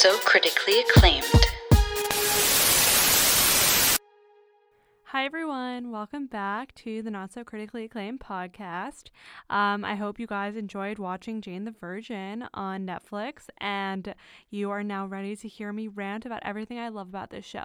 so critically acclaimed. Hi, everyone. Welcome back to the Not So Critically Acclaimed podcast. Um, I hope you guys enjoyed watching Jane the Virgin on Netflix, and you are now ready to hear me rant about everything I love about this show.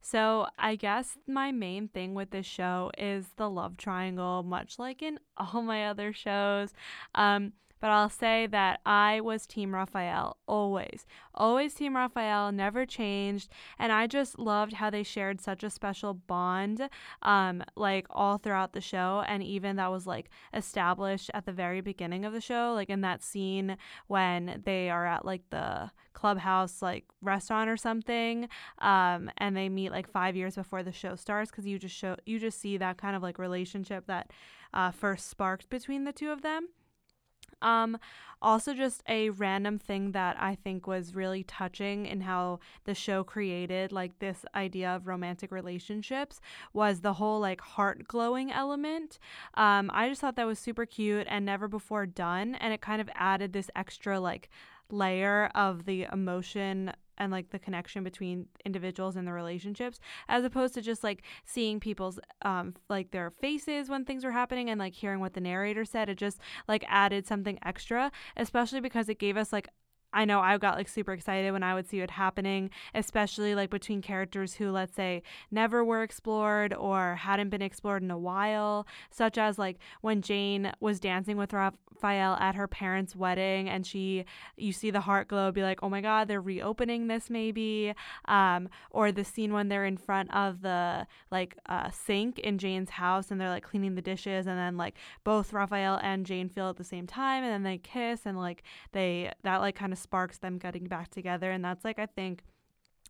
So, I guess my main thing with this show is the love triangle, much like in all my other shows. Um, but I'll say that I was Team Rafael always. Always Team Rafael, never changed. And I just loved how they shared such a special bond, um, like all throughout the show. And even that was like established at the very beginning of the show, like in that scene when they are at like the clubhouse like restaurant or something um, and they meet like five years before the show starts because you just show you just see that kind of like relationship that uh, first sparked between the two of them um, also, just a random thing that I think was really touching in how the show created like this idea of romantic relationships was the whole like heart glowing element. Um, I just thought that was super cute and never before done, and it kind of added this extra like layer of the emotion and like the connection between individuals and the relationships as opposed to just like seeing people's um like their faces when things were happening and like hearing what the narrator said it just like added something extra especially because it gave us like I know I got like super excited when I would see it happening, especially like between characters who, let's say, never were explored or hadn't been explored in a while, such as like when Jane was dancing with Rafael at her parents' wedding and she, you see the heart glow, be like, oh my God, they're reopening this maybe. Um, or the scene when they're in front of the like uh, sink in Jane's house and they're like cleaning the dishes and then like both Rafael and Jane feel at the same time and then they kiss and like they, that like kind of sparks them getting back together. And that's like, I think,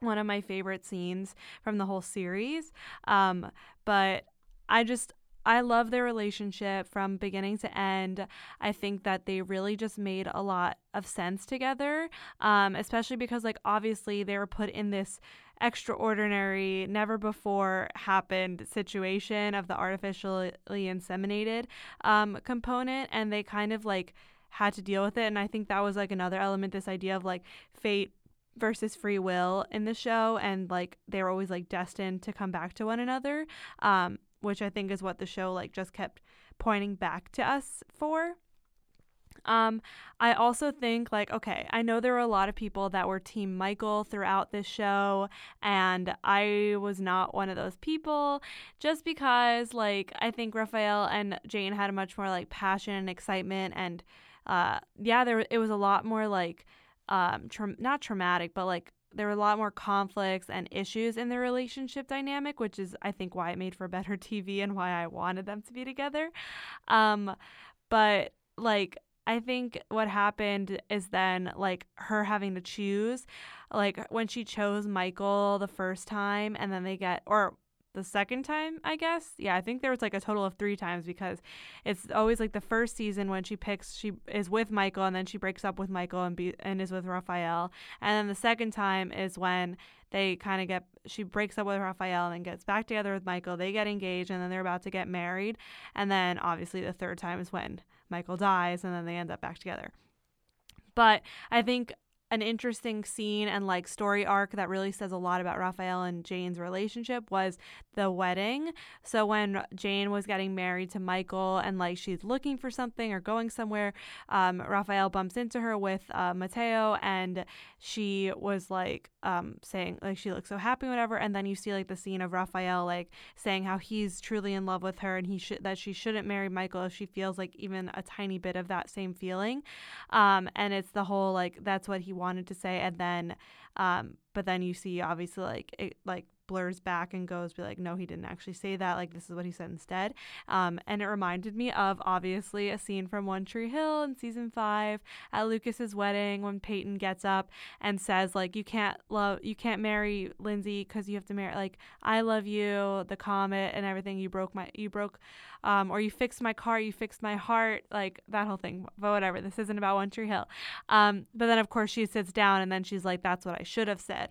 one of my favorite scenes from the whole series. Um, but I just, I love their relationship from beginning to end. I think that they really just made a lot of sense together, um, especially because, like, obviously they were put in this extraordinary, never before happened situation of the artificially inseminated um, component, and they kind of like had to deal with it. And I think that was like another element, this idea of like fate versus free will in the show and like they were always like destined to come back to one another um which i think is what the show like just kept pointing back to us for um i also think like okay i know there were a lot of people that were team michael throughout this show and i was not one of those people just because like i think rafael and jane had a much more like passion and excitement and uh, yeah, there it was a lot more like um, tra- not traumatic, but like there were a lot more conflicts and issues in their relationship dynamic, which is I think why it made for better TV and why I wanted them to be together. Um, but like I think what happened is then like her having to choose, like when she chose Michael the first time, and then they get or the second time, I guess. Yeah, I think there was like a total of three times because it's always like the first season when she picks, she is with Michael and then she breaks up with Michael and be and is with Rafael. And then the second time is when they kind of get, she breaks up with Rafael and gets back together with Michael. They get engaged and then they're about to get married. And then obviously the third time is when Michael dies and then they end up back together. But I think an interesting scene and like story arc that really says a lot about Rafael and Jane's relationship was the wedding. So when Jane was getting married to Michael and like she's looking for something or going somewhere, um, Rafael bumps into her with uh, Mateo and she was like um, saying like she looks so happy whatever and then you see like the scene of Rafael like saying how he's truly in love with her and he should that she shouldn't marry Michael if she feels like even a tiny bit of that same feeling um, and it's the whole like that's what he wanted to say and then um, but then you see obviously like it like blurs back and goes be like no he didn't actually say that. Like this is what he said instead. Um, and it reminded me of obviously a scene from one tree hill in season five at lucas's wedding when peyton gets up and says like you can't love you can't marry lindsay because you have to marry like i love you the comet and everything. You broke my you broke um, or you fixed my car you fixed my heart like that whole thing but whatever. This isn't about one tree hill. Um, but then of course she sits down and then she's like that's what i should have said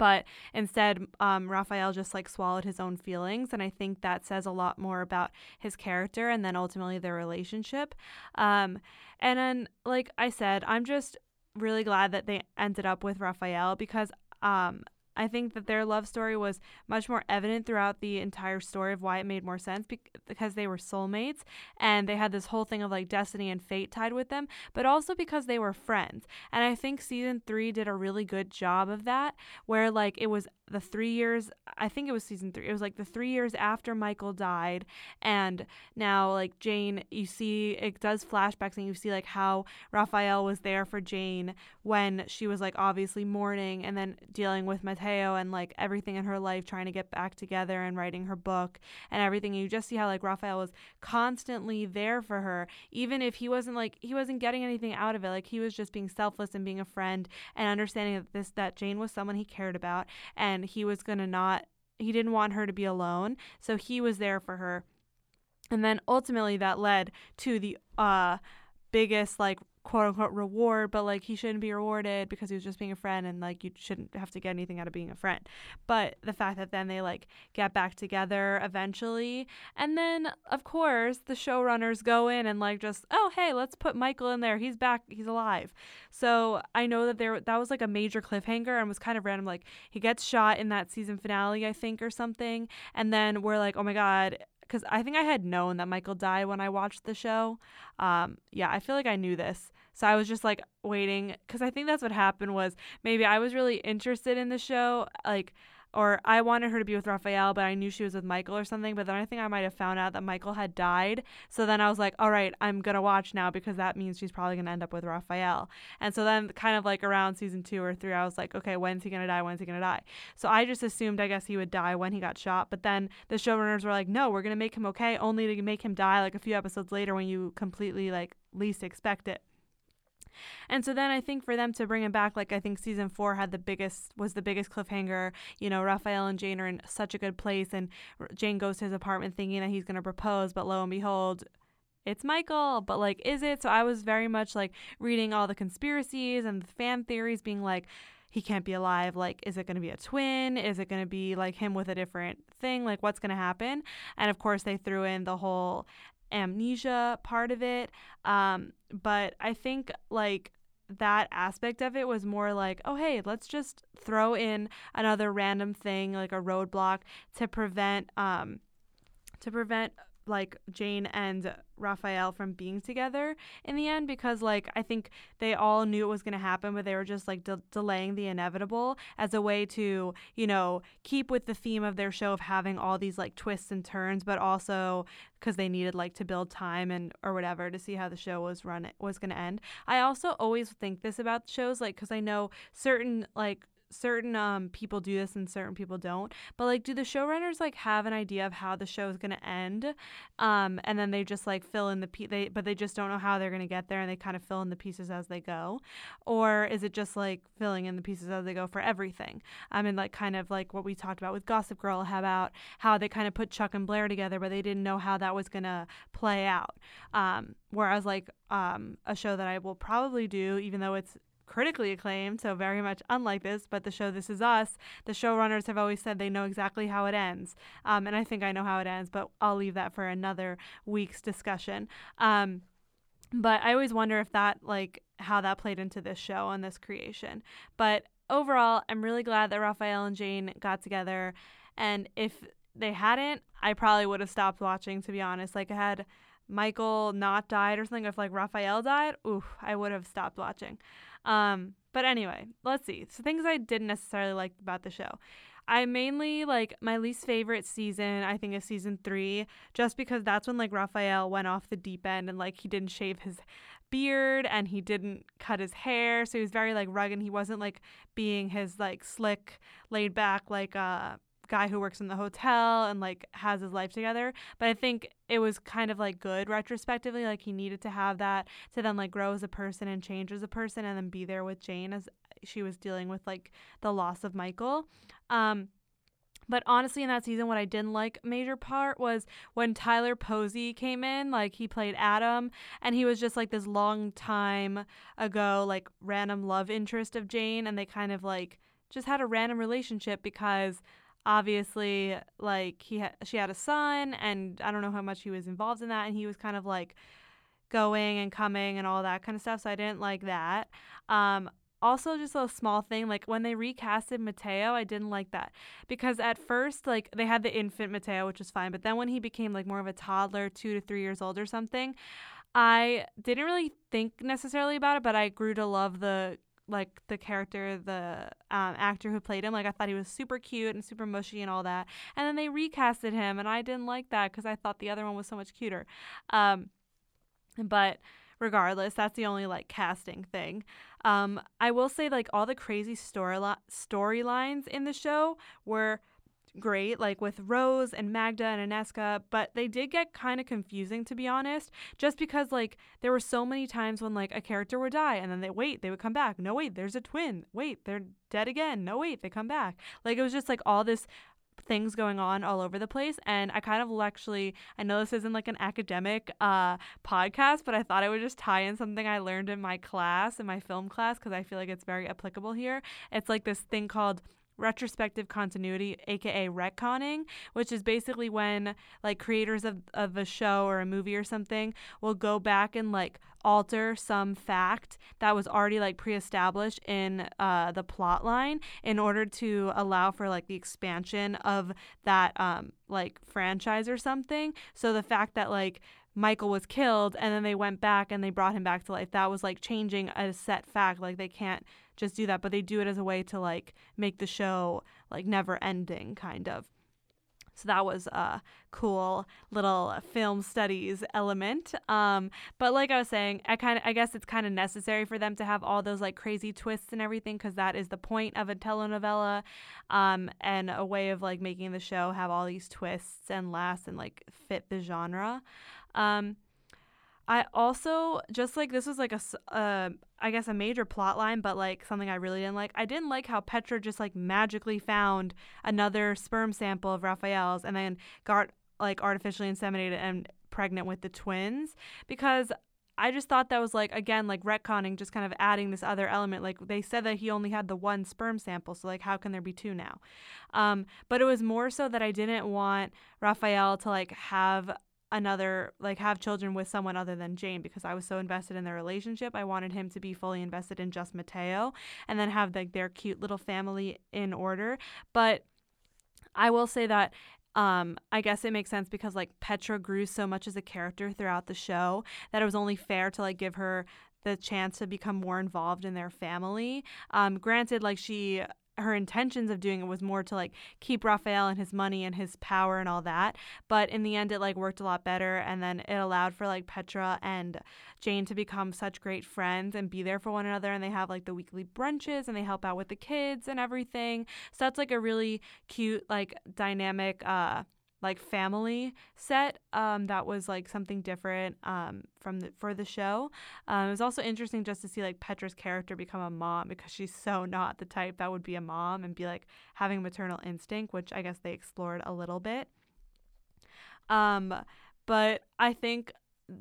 but instead um, rafael just like swallowed his own feelings and i think that says a lot more about his character and then ultimately their relationship. Um, and then like i said i'm just really glad that they ended up with Rafael because um I think that their love story was much more evident throughout the entire story of why it made more sense because they were soulmates and they had this whole thing of like destiny and fate tied with them, but also because they were friends. And I think season three did a really good job of that, where like it was the three years i think it was season three it was like the three years after michael died and now like jane you see it does flashbacks and you see like how Rafael was there for jane when she was like obviously mourning and then dealing with mateo and like everything in her life trying to get back together and writing her book and everything. And you just see how like Rafael was constantly there for her even if he wasn't like he wasn't getting anything out of it. Like he was just being selfless and being a friend and understanding that this that jane was someone he cared about and he was to not he didn't want her to be alone. So he was there for her. And then ultimately that led to the uh biggest like quote unquote reward, but like he shouldn't be rewarded because he was just being a friend and like you shouldn't have to get anything out of being a friend. But the fact that then they like get back together eventually, and then of course the showrunners go in and like just oh hey let's put Michael in there he's back he's alive. So I know that there that was like a major cliffhanger and was kind of random like he gets shot in that season finale I think or something, and then we're like oh my god because I think I had known that Michael died when I watched the show. Um, yeah, I feel like I knew this. So I was just like waiting because I think that's what happened was maybe I was really interested in the show. Like, or I wanted her to be with Rafael, but I knew she was with Michael or something. But then I think I might have found out that Michael had died. So then I was like, all right, I'm going to watch now because that means she's probably going to end up with Rafael. And so then, kind of like around season two or three, I was like, okay, when's he going to die? When's he going to die? So I just assumed, I guess, he would die when he got shot. But then the showrunners were like, no, we're going to make him okay, only to make him die like a few episodes later when you completely like least expect it. And so then I think for them to bring him back, like I think season four had the biggest was the biggest cliffhanger. You know, Rafael and Jane are in such a good place, and Jane goes to his apartment thinking that he's gonna propose, but lo and behold, it's Michael, but like, is it? So I was very much like reading all the conspiracies and the fan theories, being like, he can't be alive. Like, is it going to be a twin? Is it going to be like him with a different thing? Like, what's going to happen? And of course, they threw in the whole amnesia part of it. Um, but I think like that aspect of it was more like, oh, hey, let's just throw in another random thing, like a roadblock to prevent, um, to prevent like Jane and Rafael from being together in the end because like I think they all knew it was going to happen but they were just like de- delaying the inevitable as a way to, you know, keep with the theme of their show of having all these like twists and turns but also cuz they needed like to build time and or whatever to see how the show was run was going to end. I also always think this about shows like cuz I know certain like certain um people do this and certain people don't but like do the showrunners like have an idea of how the show is going to end? Um and then they just like fill in the pe- they but they just don't know how they're going to get there and they kind of fill in the pieces as they go? Or is it just like filling in the pieces as they go for everything? I mean like kind of like what we talked about with gossip girl how about how they kind of put chuck and blair together but they didn't know how that was going to play out. Um whereas like um a show that i will probably do even though it's critically acclaimed, so very much unlike this, but the show This Is Us, the showrunners have always said they know exactly how it ends. Um, and I think I know how it ends, but I'll leave that for another week's discussion. Um, but I always wonder if that, like, how that played into this show and this creation. But overall, I'm really glad that Rafael and Jane got together. And if they hadn't, I probably would have stopped watching, to be honest. Like, I had Michael not died or something, if like Rafael died, oof, I would have stopped watching. Um, but anyway, let's see. So things I didn't necessarily like about the show. I mainly like my least favorite season, I think is season three, just because that's when like Rafael went off the deep end and like he didn't shave his beard and he didn't cut his hair. So he was very like rugged. He wasn't like being his like slick, laid back, like uh guy who works in the hotel and like has his life together. But I think it was kind of like good retrospectively. Like he needed to have that to then like grow as a person and change as a person and then be there with Jane as she was dealing with like the loss of Michael. Um, but honestly, in that season, what I didn't like major part was when Tyler Posey came in. Like he played Adam, and he was just like this long time ago, like random love interest of Jane, and they kind of like just had a random relationship because obviously like he had she had a son and I don't know how much he was involved in that and he was kind of like going and coming and all that kind of stuff. So I didn't like that. Um, also just a small thing like when they recasted Mateo, I didn't like that because at first like they had the infant Mateo, which was fine, but then when he became like more of a toddler, 2 to 3 years old or something, I didn't really think necessarily about it, but I grew to love the like the character, the um, actor who played him. Like I thought he was super cute and super mushy and all that. And then they recasted him, and I didn't like that because I thought the other one was so much cuter. Um, but regardless, that's the only like casting thing. Um, I will say like all the crazy story storylines in the show were great, like with Rose and Magda and Anezka, but they did get kind of confusing to be honest, just because like there were so many times when like a character would die and then they wait, they would come back. No, wait, there's a twin. Wait, they're dead again. No, wait, they come back. Like it was just like all this things going on all over the place and i kind of actually i know this isn't like an academic uh, podcast but i thought i would just tie in something i learned in my class in my film class because i feel like it's very applicable here it's like this thing called retrospective continuity, aka retconning, which is basically when like creators of, of a show or a movie or something will go back and like alter some fact that was already like pre-established in uh, the plot line in order to allow for like the expansion of that um, like franchise or something so the fact that like Michael was killed and then they went back and they brought him back to life. That was like changing a set fact. Like they can't just do that, but they do it as a way to like make the show like never ending kind of. So that was a cool little film studies element. Um, but like I was saying, I kind of I guess it's kind of necessary for them to have all those like crazy twists and everything because that is the point of a telenovela, um, and a way of like making the show have all these twists and laughs and like fit the genre. Um, I also just like this was like a uh, I guess a major plot line, but like something I really didn't like. I didn't like how Petra just like magically found another sperm sample of Rafael's and then got like artificially inseminated and pregnant with the twins because I just thought that was like again like retconning, just kind of adding this other element. Like they said that he only had the one sperm sample, so like how can there be two now? Um, but it was more so that I didn't want Rafael to like have another like have children with someone other than Jane because I was so invested in their relationship. I wanted him to be fully invested in just Mateo and then have like their cute little family in order. But I will say that um I guess it makes sense because like Petra grew so much as a character throughout the show that it was only fair to like give her the chance to become more involved in their family. Um, granted, like she her intentions of doing it was more to like keep Rafael and his money and his power and all that. But in the end, it like worked a lot better. And then it allowed for like Petra and Jane to become such great friends and be there for one another. And they have like the weekly brunches and they help out with the kids and everything. So that's like a really cute, like dynamic, uh, like family set um, that was like something different um, from the, for the show. Um, it was also interesting just to see like Petra's character become a mom because she's so not the type that would be a mom and be like having maternal instinct, which I guess they explored a little bit. Um, but I think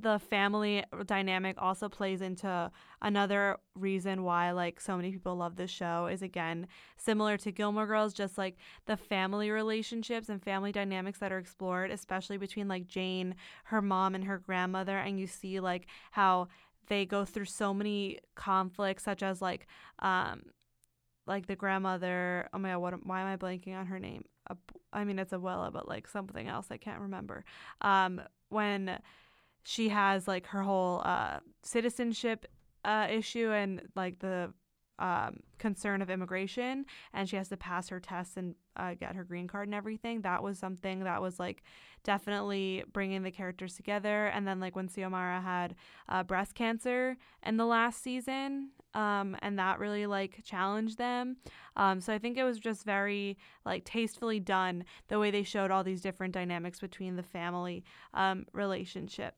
the family dynamic also plays into another reason why like so many people love this show is again similar to Gilmore Girls just like the family relationships and family dynamics that are explored especially between like Jane her mom and her grandmother and you see like how they go through so many conflicts such as like um like the grandmother oh my god what why am I blanking on her name? I mean it's Abuela but like something else I can't remember. Um when she has like her whole uh, citizenship uh, issue and like the um, concern of immigration, and she has to pass her tests and uh, get her green card and everything. That was something that was like definitely bringing the characters together. And then like when Xiomara had uh, breast cancer in the last season, um, and that really like challenged them. Um, so I think it was just very like tastefully done the way they showed all these different dynamics between the family um, relationship.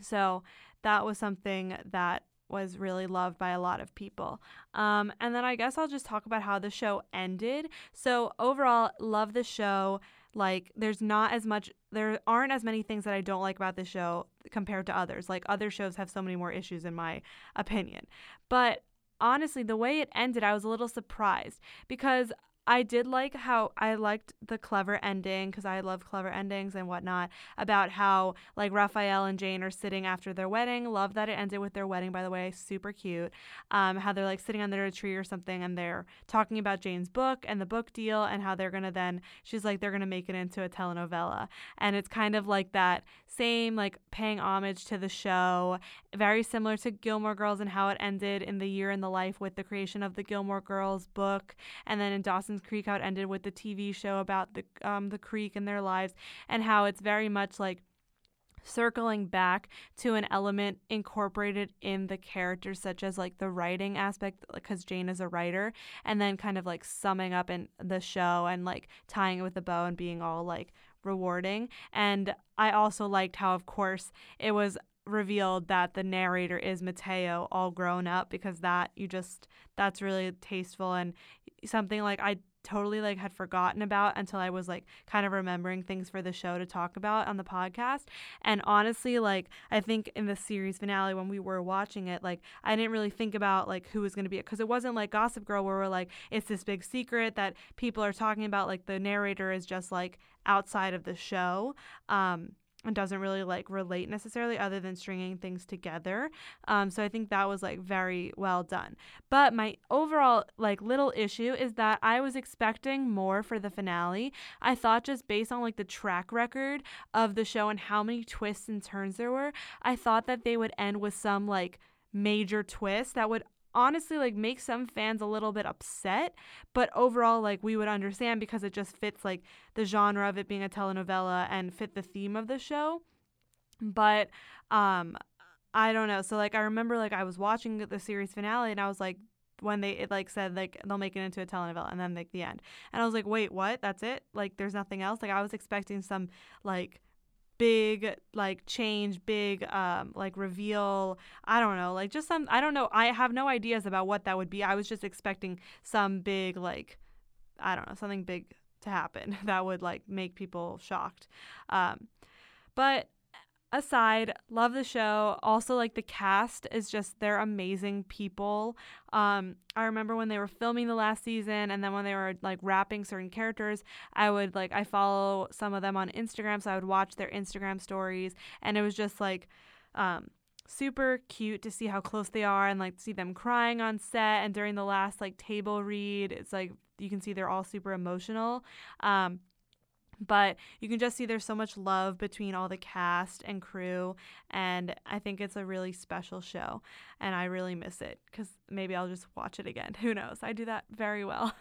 So that was something that was really loved by a lot of people. Um, and then I guess I'll just talk about how the show ended. So overall, love the show. Like, there's not as much, there aren't as many things that I don't like about the show compared to others. Like, other shows have so many more issues, in my opinion. But honestly, the way it ended, I was a little surprised because I did like how I liked the clever ending because I love clever endings and whatnot about how like Rafael and Jane are sitting after their wedding. Love that it ended with their wedding, by the way, super cute. Um, how they're like sitting under a tree or something and they're talking about Jane's book and the book deal and how they're gonna then she's like they're gonna make it into a telenovela and it's kind of like that same like paying homage to the show, very similar to Gilmore Girls and how it ended in the year in the life with the creation of the Gilmore Girls book and then in Dawson Dawson's Creek, how it ended with the TV show about the um, the creek and their lives, and how it's very much like circling back to an element incorporated in the characters such as like the writing aspect because Jane is a writer and then kind of like summing up in the show and like tying it with a bow and being all like rewarding. And I also liked how of course it was revealed that the narrator is Mateo all grown up because that you just that's really tasteful and something like I totally like had forgotten about until I was like kind of remembering things for the show to talk about on the podcast. And honestly, like I think in the series finale when we were watching it, like I didn't really think about like who was going to be it because it wasn't like Gossip Girl where we're like it's this big secret that people are talking about like the narrator is just like outside of the show. Um and doesn't really like relate necessarily other than stringing things together. Um, so I think that was like very well done. But my overall like little issue is that I was expecting more for the finale. I thought just based on like the track record of the show and how many twists and turns there were, I thought that they would end with some like major twist that would honestly like make some fans a little bit upset but overall like we would understand because it just fits like the genre of it being a telenovela and fit the theme of the show. But um i don't know. So like i remember like i was watching the series finale and i was like when they it like said like they'll make it into a telenovela and then like the end. And i was like wait what? That's it? Like there's nothing else? Like i was expecting some like big like change, big um like reveal. I don't know, like just some I don't know. I have no ideas about what that would be. I was just expecting some big like I don't know, something big to happen that would like make people shocked. Um but aside, love the show. Also, like the cast is just they're amazing people. Um, I remember when they were filming the last season, and then when they were like wrapping certain characters, I would like I follow some of them on Instagram, so I would watch their Instagram stories, and it was just like. Um, super cute to see how close they are and like see them crying on set and during the last like table read it's like you can see they're all super emotional um but you can just see there's so much love between all the cast and crew and i think it's a really special show and i really miss it because maybe i'll just watch it again who knows i do that very well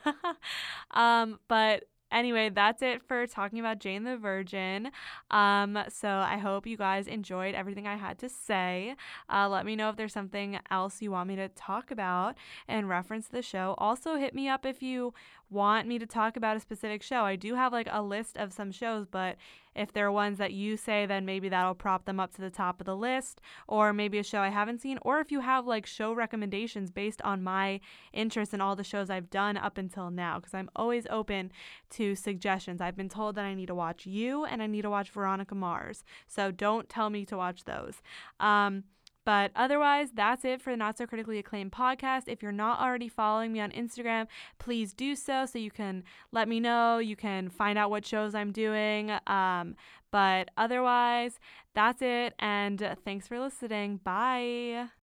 um, but anyway, that's it for talking about Jane the Virgin. Um, so I hope you guys enjoyed everything I had to say. Uh, let me know if there's something else you want me to talk about and reference the show. Also, hit me up if you want me to talk about a specific show. I do have like a list of some shows, but if there are ones that you say, then maybe that'll prop them up to the top of the list, or maybe a show I haven't seen, or if you have like show recommendations based on my interest in all the shows I've done up until now, because I'm always open to suggestions. I've been told that I need to watch you and I need to watch Veronica Mars, so don't tell me to watch those. Um, but otherwise, that's it for the Not So Critically Acclaimed podcast. If you're not already following me on Instagram, please do so so you can let me know. You can find out what shows I'm doing. Um, but otherwise, that's it. And thanks for listening. Bye.